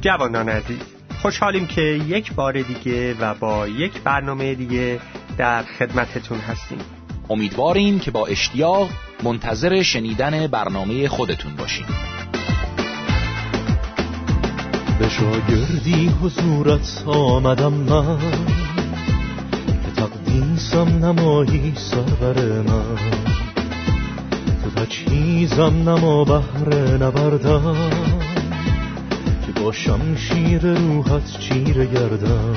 جوانان عزیز خوشحالیم که یک بار دیگه و با یک برنامه دیگه در خدمتتون هستیم. امیدواریم که با اشتیاق منتظر شنیدن برنامه خودتون باشیم. به شاگردی حضورت آمدم من که تقدیسم نمایی سرور من. تو تجهیزم نما بهر نبردم. با شمشیر روحت چیره گردم.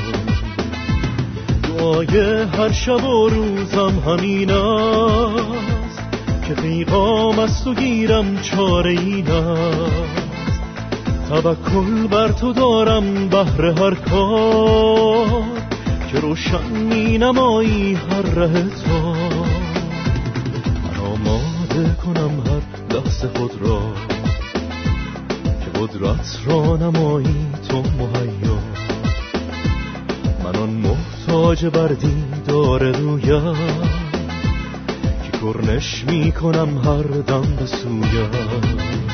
دعای هر شب و روزم همین است که پیغام از تو گیرم چاره این است توکل بر تو دارم بهر هر کار که روشن می نمایی هر ره تو. من آماده کنم هر لحظه خود را. قدرت را نمایی تو مهیا. من آن محتاج بر دیدار رویم که کرنش می کنم هر دم به سویم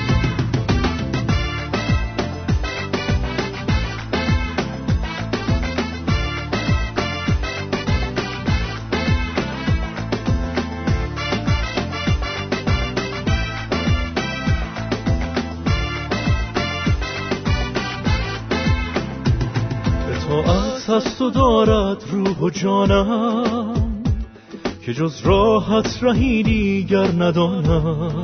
جانم که جز راحت رهی دیگر ندانم.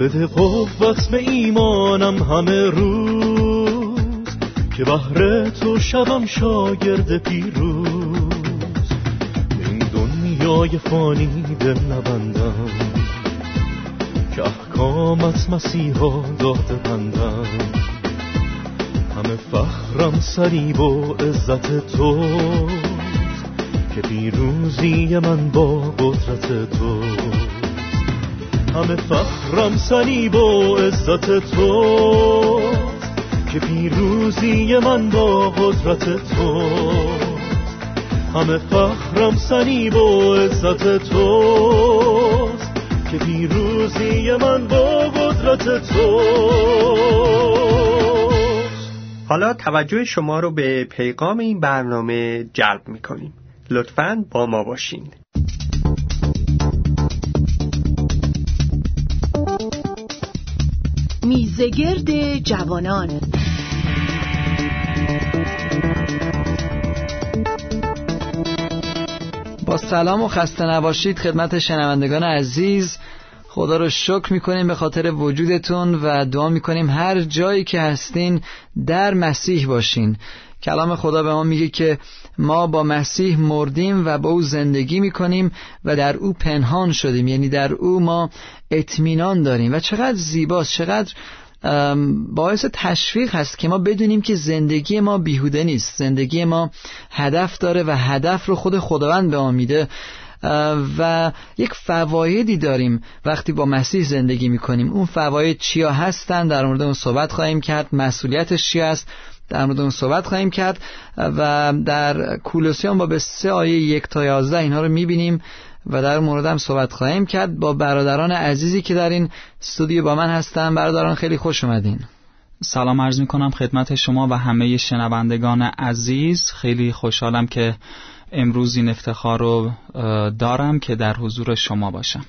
بده قوت به ایمانم همه روز که بهر تو شبم شاگرد پیروز. این دنیای فانی دل نبندم که احکامت مسیحا داده بندم. همه فخرم سریب و عزت تو که پیروزی من با قدرت تو. همه فخرم سریب و عزت تو که پیروزی من با قدرت تو. همه فخرم سریب و عزت تو که پیروزی من با قدرت تو. حالا توجه شما رو به پیغام این برنامه جلب می کنیم لطفا با ما باشین. میزگرد جوانان. با سلام و خسته نباشید خدمت شنوندگان عزیز. خدا رو شکر می‌کنیم به خاطر وجودتون و دعا می‌کنیم هر جایی که هستین در مسیح باشین. کلام خدا به ما میگه که ما با مسیح مردیم و با او زندگی می‌کنیم و در او پنهان شدیم. یعنی در او ما اطمینان داریم. و چقدر زیباست چقدر باعث تشویق هست که ما بدونیم که زندگی ما بیهوده نیست. زندگی ما هدف داره و هدف رو خود خداوند به ما میده. و یک فوایدی داریم وقتی با مسیح زندگی می‌کنیم. اون فواید چیا هستن؟ در مورد اون صحبت خواهیم کرد. مسئولیتش چی است؟ در مورد اون صحبت خواهیم کرد. و در کولوسیان با به سه آیه یک تا یازده اینها رو می‌بینیم و در مورد هم صحبت خواهیم کرد. با برادران عزیزی که در این استودیو با من هستن. برادران خیلی خوش اومدین. سلام عرض می کنم خدمت شما و همه شنوندگان عزیز. خیلی خوشحالم که امروز این افتخار رو دارم که در حضور شما باشم.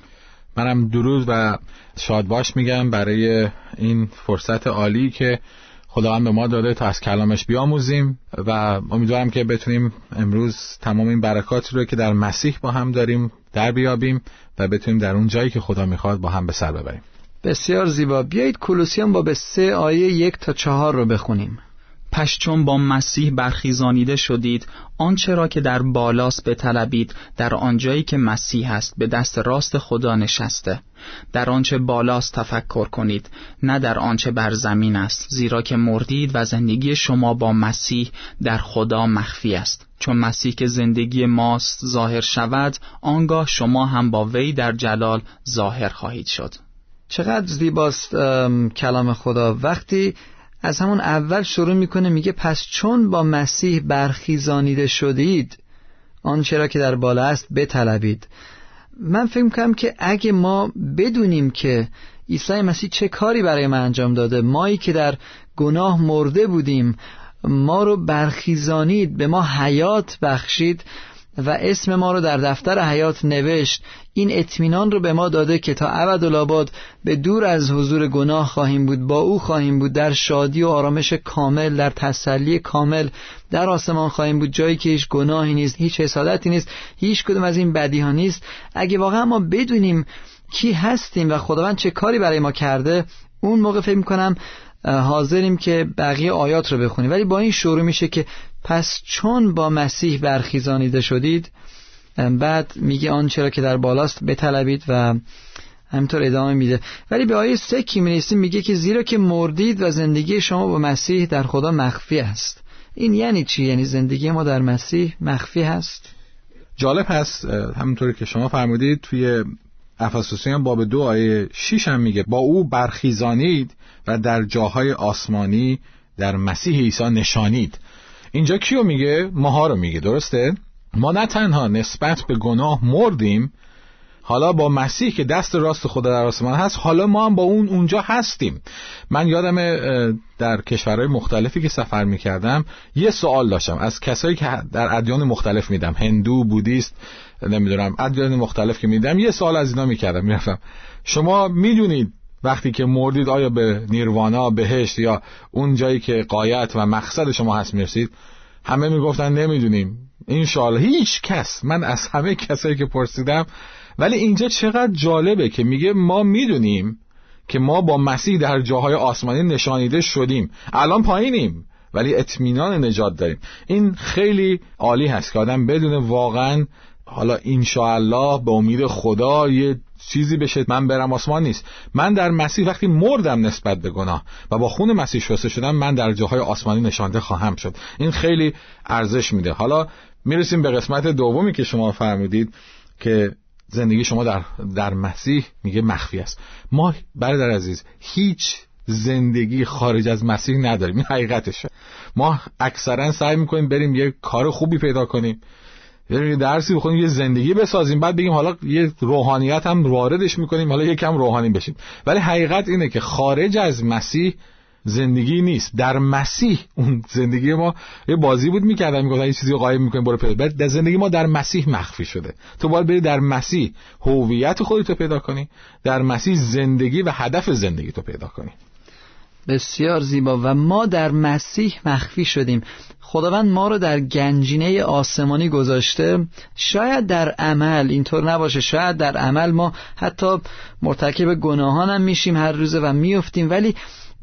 منم درود و شادباش میگم برای این فرصت عالی که خداوند به ما داده تا از کلامش بیاموزیم و امیدوارم که بتونیم امروز تمام این برکاتی رو که در مسیح با هم داریم در بیابیم و بتونیم در اون جایی که خدا می‌خواد با هم به سر ببریم. بسیار زیبا. بیایید کولوسیان با به سه آیه یک تا چهار رو بخونیم. پس چون با مسیح برخیزانیده شدید آنچه را که در بالاست بطلبید در آنجایی که مسیح است به دست راست خدا نشسته. در آنچه بالاست تفکر کنید نه در آنچه بر زمین است زیرا که مردید و زندگی شما با مسیح در خدا مخفی است. چون مسیح که زندگی ماست ظاهر شود آنگاه شما هم با وی در جلال ظاهر خواهید شد. چقدر زیباست کلام خدا. وقتی از همون اول شروع می‌کنه میگه پس چون با مسیح برخیزانیده شدید آنچه را که در بالا است بطلبید. من فکر می‌کنم که اگه ما بدونیم که عیسی مسیح چه کاری برای ما انجام داده مایی که در گناه مرده بودیم ما رو برخیزانید به ما حیات بخشید و اسم ما رو در دفتر حیات نوشت. این اطمینان رو به ما داده که تا ابدالآباد به دور از حضور گناه خواهیم بود با او خواهیم بود در شادی و آرامش کامل در تسلی کامل در آسمان خواهیم بود. جایی که هیچ گناهی نیست هیچ حسادتی نیست هیچ کدوم از این بدی ها نیست. اگه واقعا ما بدونیم کی هستیم و خداوند چه کاری برای ما کرده اون موقع فکر می‌کنم حاضریم که بقیه آیات رو بخونیم ولی با این شروع میشه که پس چون با مسیح برخیزانیده شدید بعد میگه آن چرا که در بالاست بطلبید و همینطور ادامه میده ولی به آیه سه که می‌رسیم میگه که زیرا که مردید و زندگی شما با مسیح در خدا مخفی است این یعنی چی؟ یعنی زندگی ما در مسیح مخفی هست؟ جالب هست همونطوری که شما فرمودید توی افسوسیان باب دو آیه شیش هم میگه با او برخیزانید و در جاهای آسمانی در مسیح عیسی نشانید. اینجا کیو میگه؟ ماها رو میگه درسته؟ ما نه تنها نسبت به گناه مردیم حالا با مسیح که دست راست خدا در آسمان هست حالا ما هم با اون اونجا هستیم. من یادم در کشورهای مختلفی که سفر می‌کردم یه سوال داشتم. از کسایی که در ادیان مختلف میدم هندو بودیست نمی‌دونم ادیان مختلف که میدم یه سوال از اینا می‌کردم می‌رفتم. شما می‌دونید وقتی که مردید آیا به نیروانا بهشت یا اون جایی که قایت و مقصد شما هست می‌رسید همه می‌گفتن نمی‌دونیم. این هیچ کس من از همه کسایی که پرسیدم ولی اینجا چقدر جالبه که میگه ما می‌دونیم که ما با مسیح در جاهای آسمانی نشانیده شدیم. الان پایینیم ولی اطمینان نجات داریم. این خیلی عالی هست که آدم بدون واقعا حالا انشاءالله به امید خدا یه چیزی بشه من برم آسمان نیست. من در مسیح وقتی مردم نسبت به گناه و با خون مسیح شسته شدم من در جاهای آسمانی نشانده خواهم شد. این خیلی ارزش میده. حالا می‌رسیم به قسمت دومی که شما فرمودید که زندگی شما در, در مسیح میگه مخفی است. ما برادر عزیز هیچ زندگی خارج از مسیح نداریم. این حقیقتشه. ما اکثرا سعی می‌کنیم بریم یه کار خوبی پیدا کنیم. یه درسی بخونیم یه زندگی بسازیم بعد بگیم حالا یه روحانیت هم واردش می‌کنیم حالا یکم روحانی بشیم. ولی حقیقت اینه که خارج از مسیح زندگی نیست. در مسیح اون زندگی ما یه بازی بود می‌کردن می‌گفتن یه چیزی رو قایم می‌کنیم برو پیدا. در زندگی ما در مسیح مخفی شده. تو باید بری در مسیح هویت خودتو پیدا کنی در مسیح زندگی و هدف زندگی تو پیدا کنی. بسیار زیبا. و ما در مسیح مخفی شدیم. خداوند ما رو در گنجینه آسمانی گذاشته. شاید در عمل اینطور نباشه شاید در عمل ما حتی مرتکب گناهان هم میشیم هر روزه و میفتیم ولی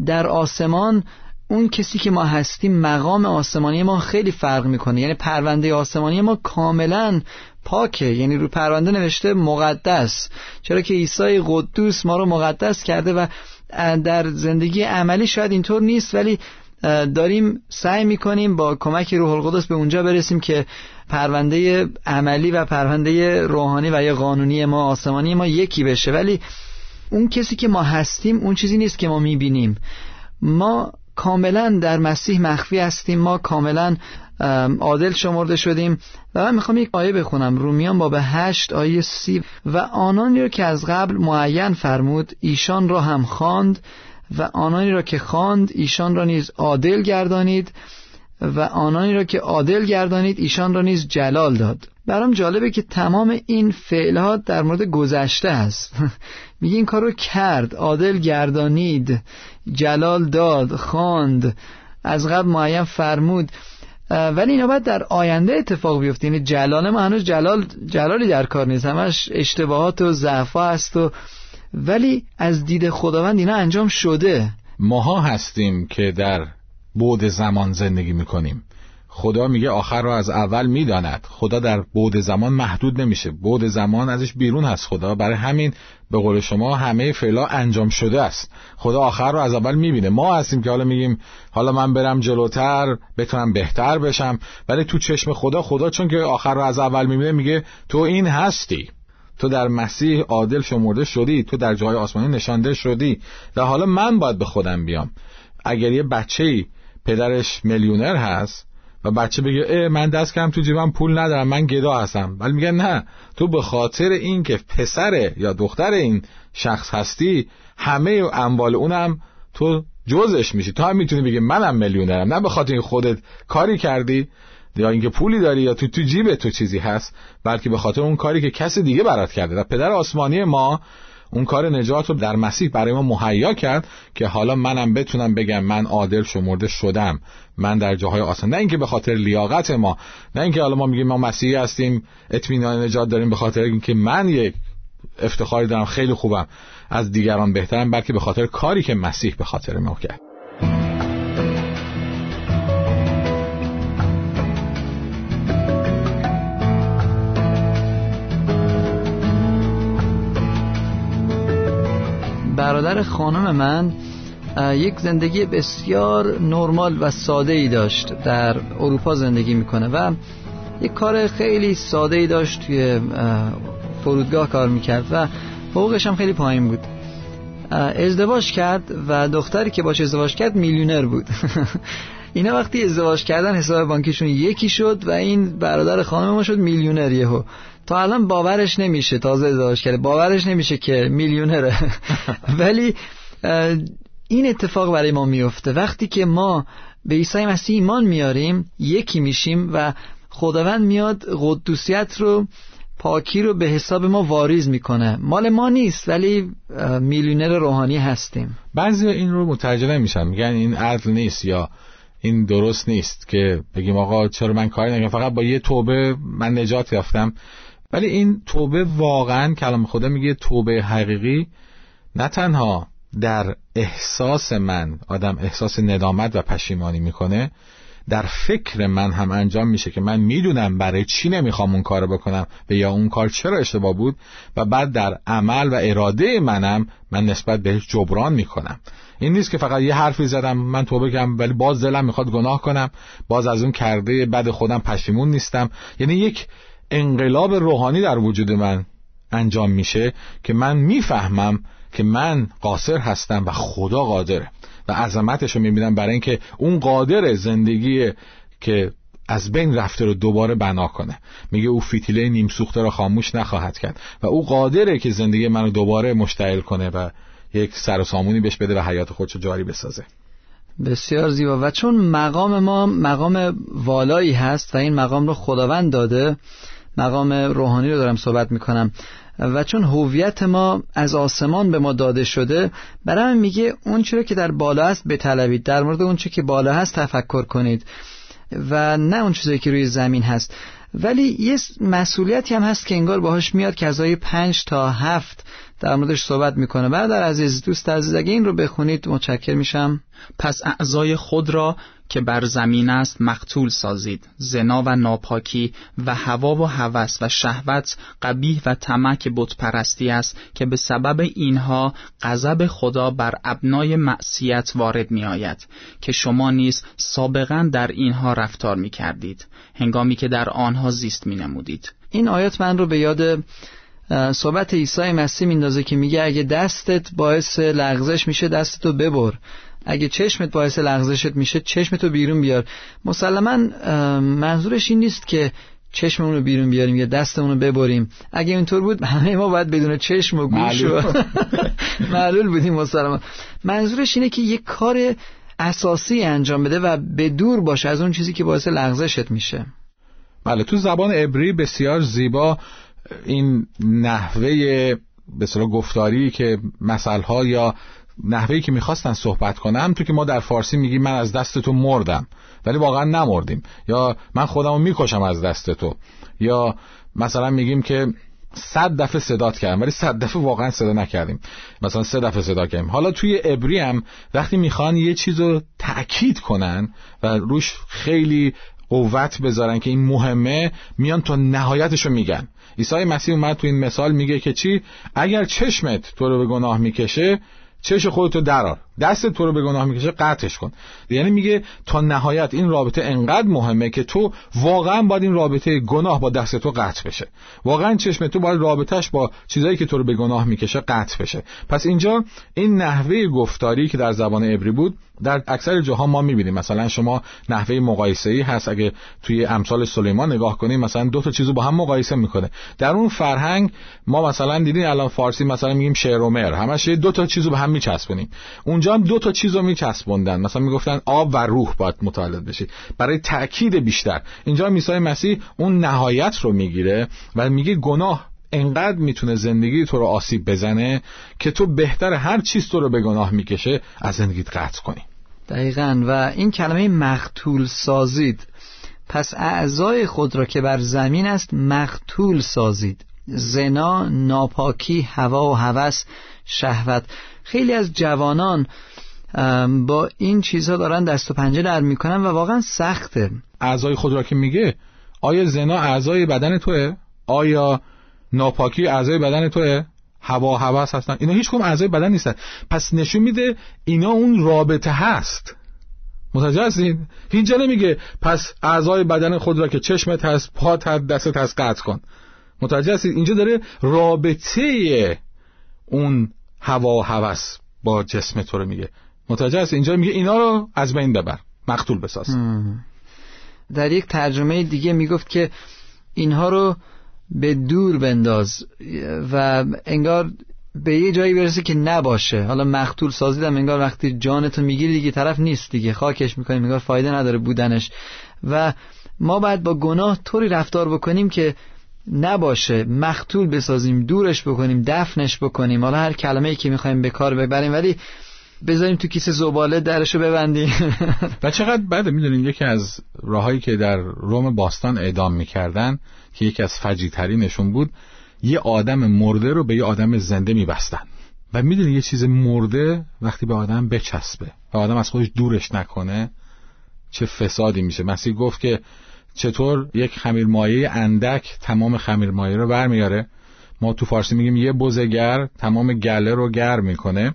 در آسمان اون کسی که ما هستیم مقام آسمانی ما خیلی فرق می‌کنه. یعنی پرونده آسمانی ما کاملا پاکه. یعنی رو پرونده نوشته مقدس. چرا که عیسی قدوس ما رو مقدس کرده و در زندگی عملی شاید اینطور نیست ولی داریم سعی می‌کنیم با کمک روح القدس به اونجا برسیم که پرونده عملی و پرونده روحانی و یا قانونی ما آسمانی ما یکی بشه. ولی اون کسی که ما هستیم اون چیزی نیست که ما می‌بینیم. ما کاملا در مسیح مخفی هستیم ما کاملا عادل شمرده شدیم. و من می‌خوام یک آیه بخونم رومیان باب هشت آیه سی. و آنانی را که از قبل معین فرمود ایشان را هم خواند و آنانی را که خواند ایشان را نیز عادل گردانید. و آنانی را که عادل گردانید ایشان را نیز جلال داد. برام جالبه که تمام این فعلها در مورد گذشته است. میگه این کار رو کرد عادل گردانید جلال داد خواند از قبل معین فرمود. ولی اینا باید در آینده اتفاق بیفته. یعنی جلال ما هنوز جلال جلالی در کار نیست. همش اشتباهات و ضعفا است و ولی از دید خداوند اینا انجام شده. ماها هستیم که در بود زمان زندگی می‌کنیم. خدا میگه آخر را از اول می‌داند. خدا در بود زمان محدود نمیشه. بود زمان ازش بیرون هست خدا. برای همین به قول شما همه فعلا انجام شده است. خدا آخر رو از اول می‌بینه. ما هستیم که حالا میگیم حالا من برم جلوتر بتونم بهتر بشم. ولی تو چشم خدا خدا چون که آخر رو از اول می‌بینه میگه تو این هستی. تو در مسیح عادل شمرده شدی. تو در جای آسمانی نشانده شدی. و حالا من باید به خودم بیام. اگر یه بچه پدرش میلیونر هست و بچه بگه اه من دست کردم تو جیبم پول ندارم من گدا هستم. ولی میگن نه تو به خاطر این که پسر یا دختر این شخص هستی همه اموال اونم تو جزش میشی. تو هم می‌تونی بگی منم میلیونرم. نه به خاطر این خودت کاری کردی یا اینکه پولی داری یا تو تو جیب تو چیزی هست بلکه به خاطر اون کاری که کسی دیگه برات کرده. و پدر آسمانی ما اون کار نجات رو در مسیح برای ما مهیا کرد که حالا منم بتونم بگم من عادل شمرده شدم. من در جاهای آسان. نه اینکه به خاطر لیاقت ما نه اینکه حالا ما میگیم ما مسیحی هستیم اطمینان نجات داریم به خاطر اینکه من یک افتخاری دارم خیلی خوبم. از دیگران بهترم بلکه به خاطر کاری که مسیح به خاطر ما کرد. برادر خانم من یک زندگی بسیار نرمال و ساده ای داشت در اروپا زندگی می‌کنه و یک کار خیلی ساده ای داشت توی فرودگاه کار می‌کرد و حقوقش هم خیلی پایین بود. ازدواج کرد و دختری که باش ازدواج کرد میلیونر بود. اینا وقتی ازدواج کردن حساب بانکیشون یکی شد و این برادر خانم ما شد میلیونر یهو. تا الان باورش نمیشه تازه ازدواج کرده. باورش نمیشه که میلیونره. ولی این اتفاق برای ما میفته. وقتی که ما به عیسی مسیح ایمان میاریم یکی میشیم و خداوند میاد قدوسیت رو پاکی رو به حساب ما واریز می‌کنه. مال ما نیست ولی میلیونر روحانی هستیم. بعضی این رو متوجه نمیشن میگن این عدل نیست یا این درست نیست که بگیم آقا چرا من کاری نکنم فقط با یه توبه من نجات یافتم. ولی این توبه واقعا کلام خدا میگه توبه حقیقی نه تنها در احساس من آدم احساس ندامت و پشیمانی می‌کنه در فکر من هم انجام میشه که من می‌دونم برای چی نمی‌خوام اون کار بکنم و یا اون کار چرا اشتباه بود و بعد در عمل و اراده منم من نسبت بهش جبران می‌کنم. این نیست که فقط یه حرفی زدم من توبه کردم ولی باز دلم می‌خواد گناه کنم باز از اون کرده بد خودم پشیمون نیستم. یعنی یک انقلاب روحانی در وجود من انجام میشه که من می‌فهمم که من قاصر هستم و خدا قادره. و عظمتش رو می‌بینم برای اینکه اون قادر زندگی که از بین رفته رو دوباره بنا کنه. میگه او فیتیله نیم سوخته رو خاموش نخواهد کرد و او قادره که زندگی منو دوباره مشتعل کنه و یک سر و سامونی بهش بده و حیات خودشو جاری بسازه. بسیار زیبا. و چون مقام ما مقام والایی هست و این مقام رو خداوند داده مقام روحانی رو دارم صحبت می‌کنم. و چون هویت ما از آسمان به ما داده شده برای میگه اون چرا که در بالا هست بطلبید. در مورد اون که بالا هست تفکر کنید. و نه اون چیزی که روی زمین هست. ولی یه مسئولیتی هم هست که انگار باهاش میاد که ازای پنج تا هفت در موردش صحبت می‌کنه. برادر عزیز دوست عزیز اگه این رو بخونید متشکر میشم. پس اعضای خود را که بر زمین است مقتول سازید. زنا و ناپاکی و هوا و هوس و شهوت قبیح و طمع که بت پرستی است که به سبب اینها غضب خدا بر ابنای معصیت وارد می آید که شما نیز سابقا در اینها رفتار می کردید هنگامی که در آنها زیست می نمودید این آیات من رو به یاد صحبت عیسی مسیح میندازه که میگه اگه دستت باعث لغزش میشه دستتو ببر. اگه چشمت باعث لغزشت میشه چشمتو بیرون بیار. مسلما منظورش این نیست که چشممون رو بیرون بیاریم یا دستمون رو ببریم. اگه اینطور بود همه ما باید بدون چشم و گوش و معلول. بودیم مسلما. منظورش اینه که یک کار اساسی انجام بده و به دور باشه از اون چیزی که باعث لغزشت میشه. بله تو زبان عبری بسیار زیبا این نحوه به گفتاری که مسئله یا نحوهی که می‌خواستن صحبت کنم تو که ما در فارسی میگیم من از دست تو مردم. ولی واقعا نمردیم. یا من خودمو می‌کشم از دست تو. یا مثلا میگیم که صد دفعه صدات کردم ولی صد دفعه واقعا صدا نکردیم. مثلا سه دفعه صدا کردیم. حالا توی ابری هم وقتی می‌خوان یه چیز رو تأکید کنن و روش خیلی قوت بذارن که این مهمه میان تا نهایتشو میگن. عیسی مسیح اومد تو این مثال میگه که چی؟ اگر چشمت تو رو به گناه می‌کشه چش خودتو درار دست تو رو به گناه می‌کشه قطعش کن. یعنی میگه تا نهایت این رابطه انقدر مهمه که تو واقعا باید این رابطه گناه با دست تو قطع بشه. واقعا چشم تو باید رابطهش با چیزایی که تو رو به گناه می‌کشه قطع بشه. پس اینجا این نحوه گفتاری که در زبان عبری بود در اکثر جاها ما می‌بینیم. مثلا شما نحوه مقایسه ای هست. اگه توی امثال سلیمان نگاه کنیم مثلا دو تا چیزو با هم مقایسه می‌کنه. در اون فرهنگ ما مثلا دیدین الان فارسی مثلا میگیم شعر و مر همش دو تا چیزو به هم میچسبونیم. اونجا هم دو تا چیزو میچسبوندن. مثلا می‌گفتن آب و روح باید متولد بشی. برای تاکید بیشتر. اینجا میسای مسیح اون نهایت رو می‌گیره و میگه گناه انقدر می‌تونه زندگی تو رو آسیب بزنه که تو بهتر هر چیز تو رو به گناه می‌کشه از زندگیت قطع کنی. دقیقا. و این کلمه مقتول سازید. پس اعضای خود را که بر زمین است مقتول سازید. زنا ناپاکی هوا و هوس شهوت. خیلی از جوانان با این چیزها دارن دست و پنجه در می‌کنن و واقعا سخته. اعضای خود را که میگه آیا زنا اعضای بدن توه؟ آیا ناپاکی اعضای بدن توه؟ هوا هوس هستن. اینا هیچ کم اعضای بدن نیستن. پس نشون میده اینا اون رابطه هست. متوجه هستین؟ اینجا نمیگه پس اعضای بدن خود را که چشمت هست پات هست دستت هست قطع کن. متوجه هستید؟ اینجا داره رابطه اون هوا و هوس با جسم تو رو میگه. متوجه هست اینجا میگه اینا رو از بین ببر. مقتول بساز. در یک ترجمه دیگه می‌گفت که اینها رو به دور بنداز و انگار به یه جایی برسه که نباشه. حالا مقتول سازیدم انگار وقتی جانتو می‌گیری دیگه طرف نیست دیگه. خاکش می‌کنیم انگار فایده نداره بودنش. و ما باید با گناه طوری رفتار بکنیم که نباشه مقتول بسازیم دورش بکنیم دفنش بکنیم. حالا هر کلمه ای که می‌خوایم به کار ببریم ولی بذاریم تو کیسه زباله درشو ببندیم. و چقدر بعد می‌دونیم یکی از راههایی که در روم باستان اعدام می‌کردن که یکی از فجیترینشون بود یه آدم مرده رو به یه آدم زنده میبستن. و می‌دونی یه چیز مرده وقتی به آدم بچسبه و آدم از خودش دورش نکنه چه فسادی میشه. مسیح گفت که چطور یک خمیر مایه اندک تمام خمیر مایه رو برمیاره؟ ما تو فارسی میگیم یه بزگر تمام گله رو گرم می‌کنه.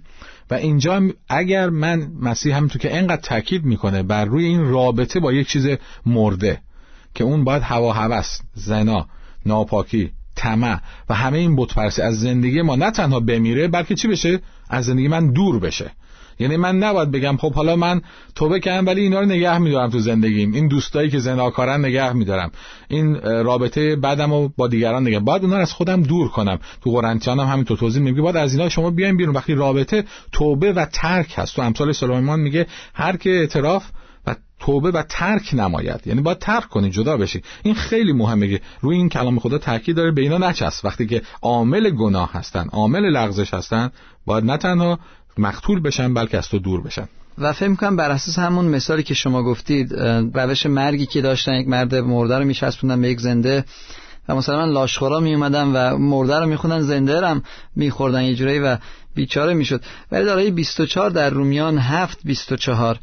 و اینجا اگر من مسیح تو که انقدر تاکید می‌کنه بر روی این رابطه با یک چیز مرده که اون باید هوا هوس زنا ناپاکی طمع و همه این بتپرستی از زندگی ما نه تنها بمیره بلکه چی بشه؟ از زندگی من دور بشه. یعنی من نباید بگم خب حالا من توبه کردم ولی اینا رو نگه میدارم تو زندگیم. این دوستایی که زناکارن نگه میدارم. این رابطه بعدم رو با دیگران نگه. باید اونا رو از خودم دور کنم. تو قرنتیان هم همین تو توضیح میگه باید از اینا شما بیاین بیرون. وقتی رابطه توبه و ترک هست. تو امثال سلیمان میگه هر که اعتراف و توبه و ترک نماید. یعنی باید ترک کنی جدا بشی. این خیلی مهمه که روی این کلام خدا تاکید داره به اینا نچست وقتی که عامل گناه هستن عامل لغزش هستن باید نه تنها مقتول بشن بلکه از تو دور بشن و فکر می‌کنم بر اساس همون مثالی که شما گفتید روش مرگی که داشتن یک مرد مرده رو میچسبوندن به یک زنده و مثلا من لاشخورا می اومدن و مرده رو میخوندن زنده رو هم میخوردن یه جورایی و بیچاره می‌شد. ولی در آیه 24 در رومیان 7 24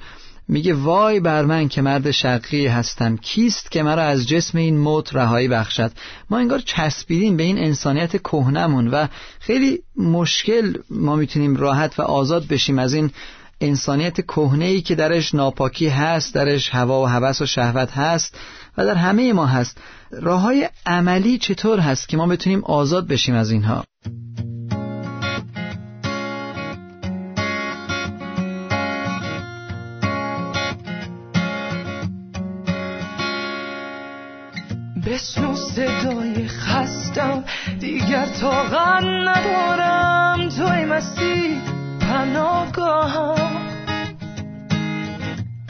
میگه وای بر من که مرد شرقی هستم. کیست که مرا از جسم این موت رهایی بخشد؟ ما انگار چسبیدیم به این انسانیت کهنمون و خیلی مشکل ما می‌تونیم راحت و آزاد بشیم از این انسانیت کهنه ای که درش ناپاکی هست درش هوا و هوس و شهوت هست و در همه ما هست. راه های عملی چطور هست که ما بتونیم آزاد بشیم از اینها؟ بشنو صدای خستم. دیگر طاقت ندارم. توی مستی پناهگاهم.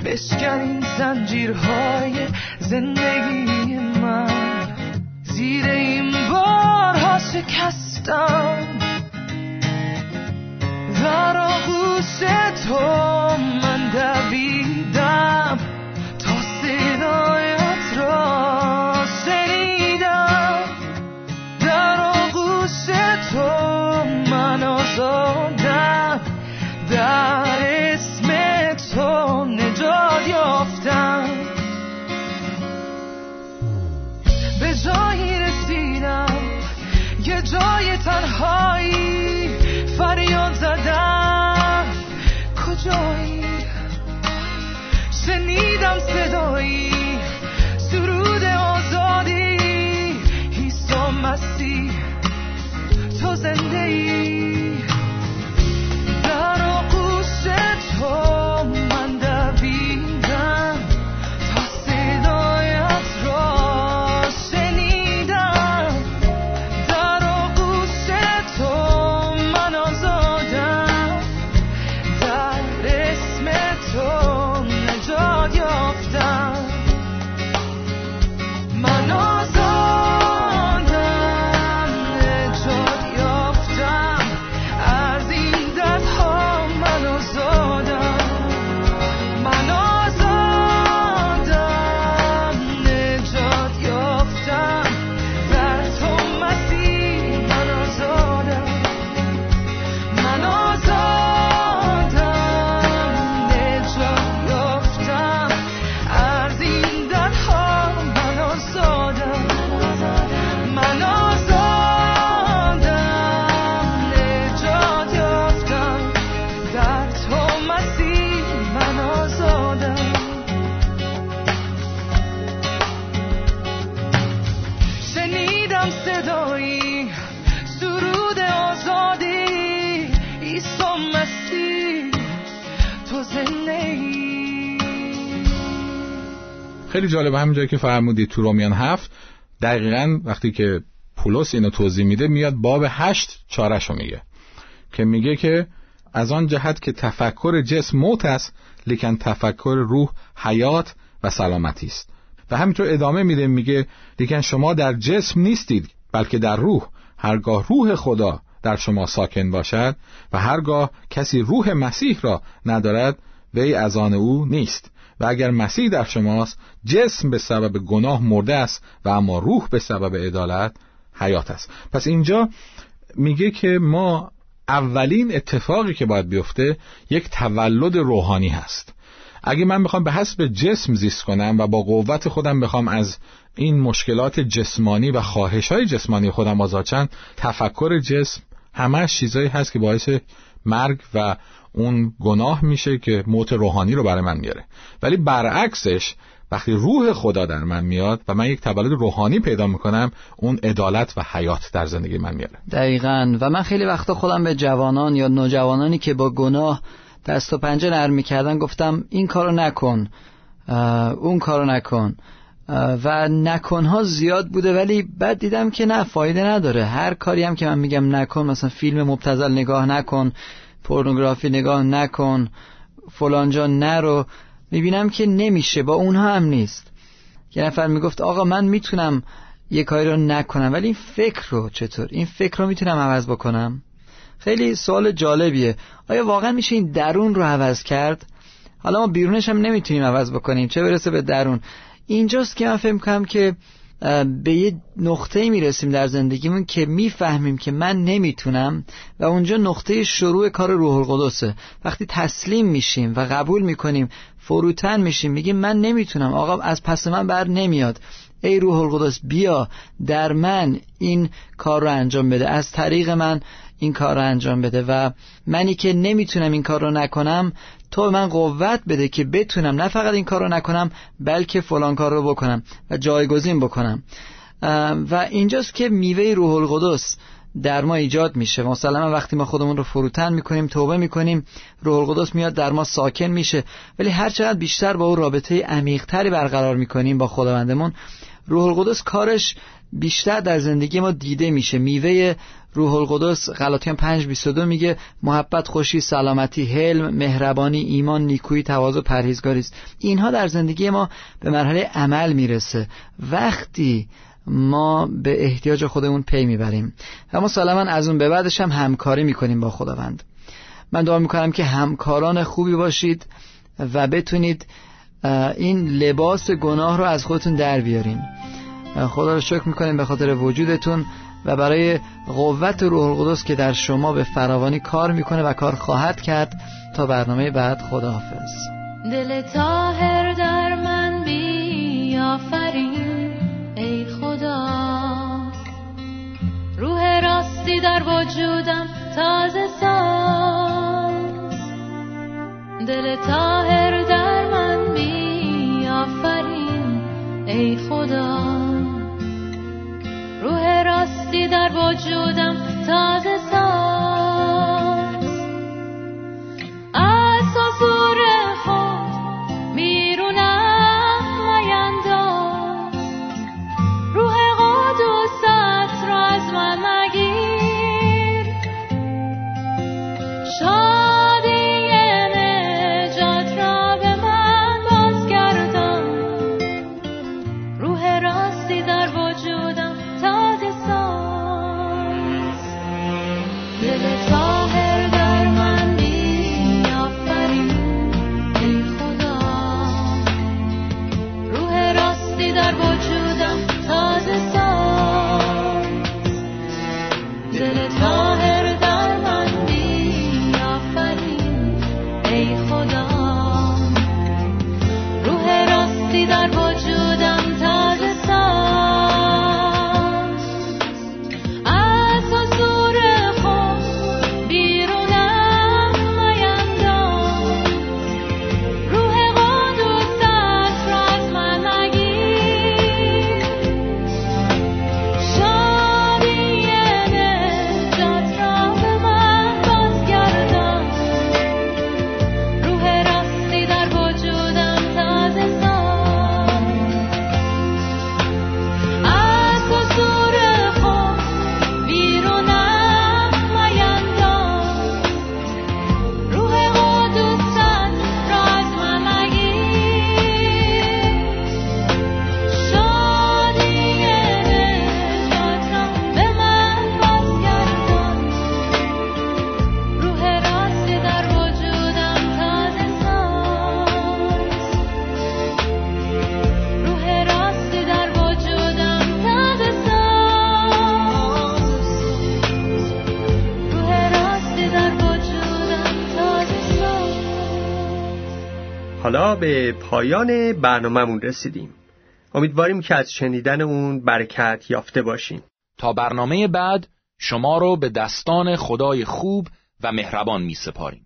بشکن این زنجیرهای زندگی من. زیر این بارها شکستم. در آغوش تو من دویدم. تا صدایت تو من آزادم در اسم تو نجات یافتم. به جایی رسیدم یه جای تنهایی فریاد زدم. کجایی؟ شنیدم صدایی. خیلی جالب همین جایی که فرمودید تو رومیان هفت دقیقا وقتی که پولس اینو توضیح میده میاد باب هشت چارش رو میگه. که میگه که از آن جهت که تفکر جسم موت است لیکن تفکر روح حیات و سلامتی است. و همینطور ادامه میده میگه لیکن شما در جسم نیستید بلکه در روح. هرگاه روح خدا در شما ساکن باشد و هرگاه کسی روح مسیح را ندارد وی از آن او نیست. و اگر مسیح در شماست جسم به سبب گناه مرده است و اما روح به سبب عدالت حیات است. پس اینجا میگه که ما اولین اتفاقی که باید بیفته یک تولد روحانی هست. اگه من بخوام به حسب جسم زیست کنم و با قوت خودم بخوام از این مشکلات جسمانی و خواهش های جسمانی خودم آزاد تفکر جسم همه چیزایی هست که باعث مرگ و اون گناه میشه که موت روحانی رو برای من میاره. ولی برعکسش وقتی روح خدا در من میاد و من یک تولد روحانی پیدا می‌کنم اون عدالت و حیات در زندگی من میاره. دقیقا. و من خیلی وقتا خودم به جوانان یا نوجوانانی که با گناه دست و پنجه نرم می‌کردن گفتم این کارو نکن اون کارو نکن. و نکنها زیاد بوده ولی بعد دیدم که نه فایده نداره. هر کاری هم که من میگم نکن مثلا فیلم مبتزل نگاه نکن پورنوگرافی نگاه نکن فلانجا نرو. می‌بینم که نمیشه با اونها هم نیست. یه نفر می‌گفت آقا من می‌تونم یه کاری رو نکنم ولی این فکر رو چطور؟ این فکر رو می‌تونم عوض بکنم؟ خیلی سوال جالبیه. آیا واقعا میشه این درون رو عوض کرد؟ حالا ما بیرونش هم نمی‌تونیم عوض بکنیم. چه برسه به درون؟ اینجاست که من فکر کنم که به یه نقطه می‌رسیم در زندگیمون که می‌فهمیم که من نمی‌تونم و اونجا نقطه شروع کار روح القدسه. وقتی تسلیم میشیم و قبول می‌کنیم فروتن میشیم میگیم من نمی‌تونم. آقا از پس من بر نمیاد. ای روح القدس بیا در من این کار رو انجام بده. از طریق من این کار رو انجام بده. و منی که نمی‌تونم این کار رو نکنم تو من قوت بده که بتونم نه فقط این کار رو نکنم بلکه فلان کار رو بکنم و جایگزین بکنم. و اینجاست که میوه روح القدس در ما ایجاد میشه. مثلا وقتی ما خودمون رو فروتن می‌کنیم توبه می‌کنیم روح القدس میاد در ما ساکن میشه. ولی هر چقدر بیشتر با او رابطه عمیقتری برقرار می‌کنیم با خداوندمون روح القدس کارش بیشتر در زندگی ما دیده میشه. میوه روح القدس غلاطیان 5:22 میگه محبت خوشی سلامتی حلم مهربانی ایمان نیکویی تواضع پرهیزگاری است. اینها در زندگی ما به مرحله عمل می‌رسه. وقتی ما به احتیاج خودمون پی می‌بریم و ما سالما از اون به بعدش هم همکاری می‌کنیم با خداوند. من دعا می‌کنم که همکاران خوبی باشید و بتونید این لباس گناه رو از خودتون در بیارین. خدا رو شکر می‌کنیم به خاطر وجودتون و برای قوت روح القدس که در شما به فراوانی کار می‌کنه و کار خواهد کرد. تا برنامه بعد خداحافظ. دل تاهر در من بیافرین ای خدا. روح راستی در وجودم تازه ساز. به پایان برنامهمون رسیدیم امیدواریم که از شنیدن اون برکت یافته باشیم تا برنامه بعد شما رو به دستان خدای خوب و مهربان می سپاریم.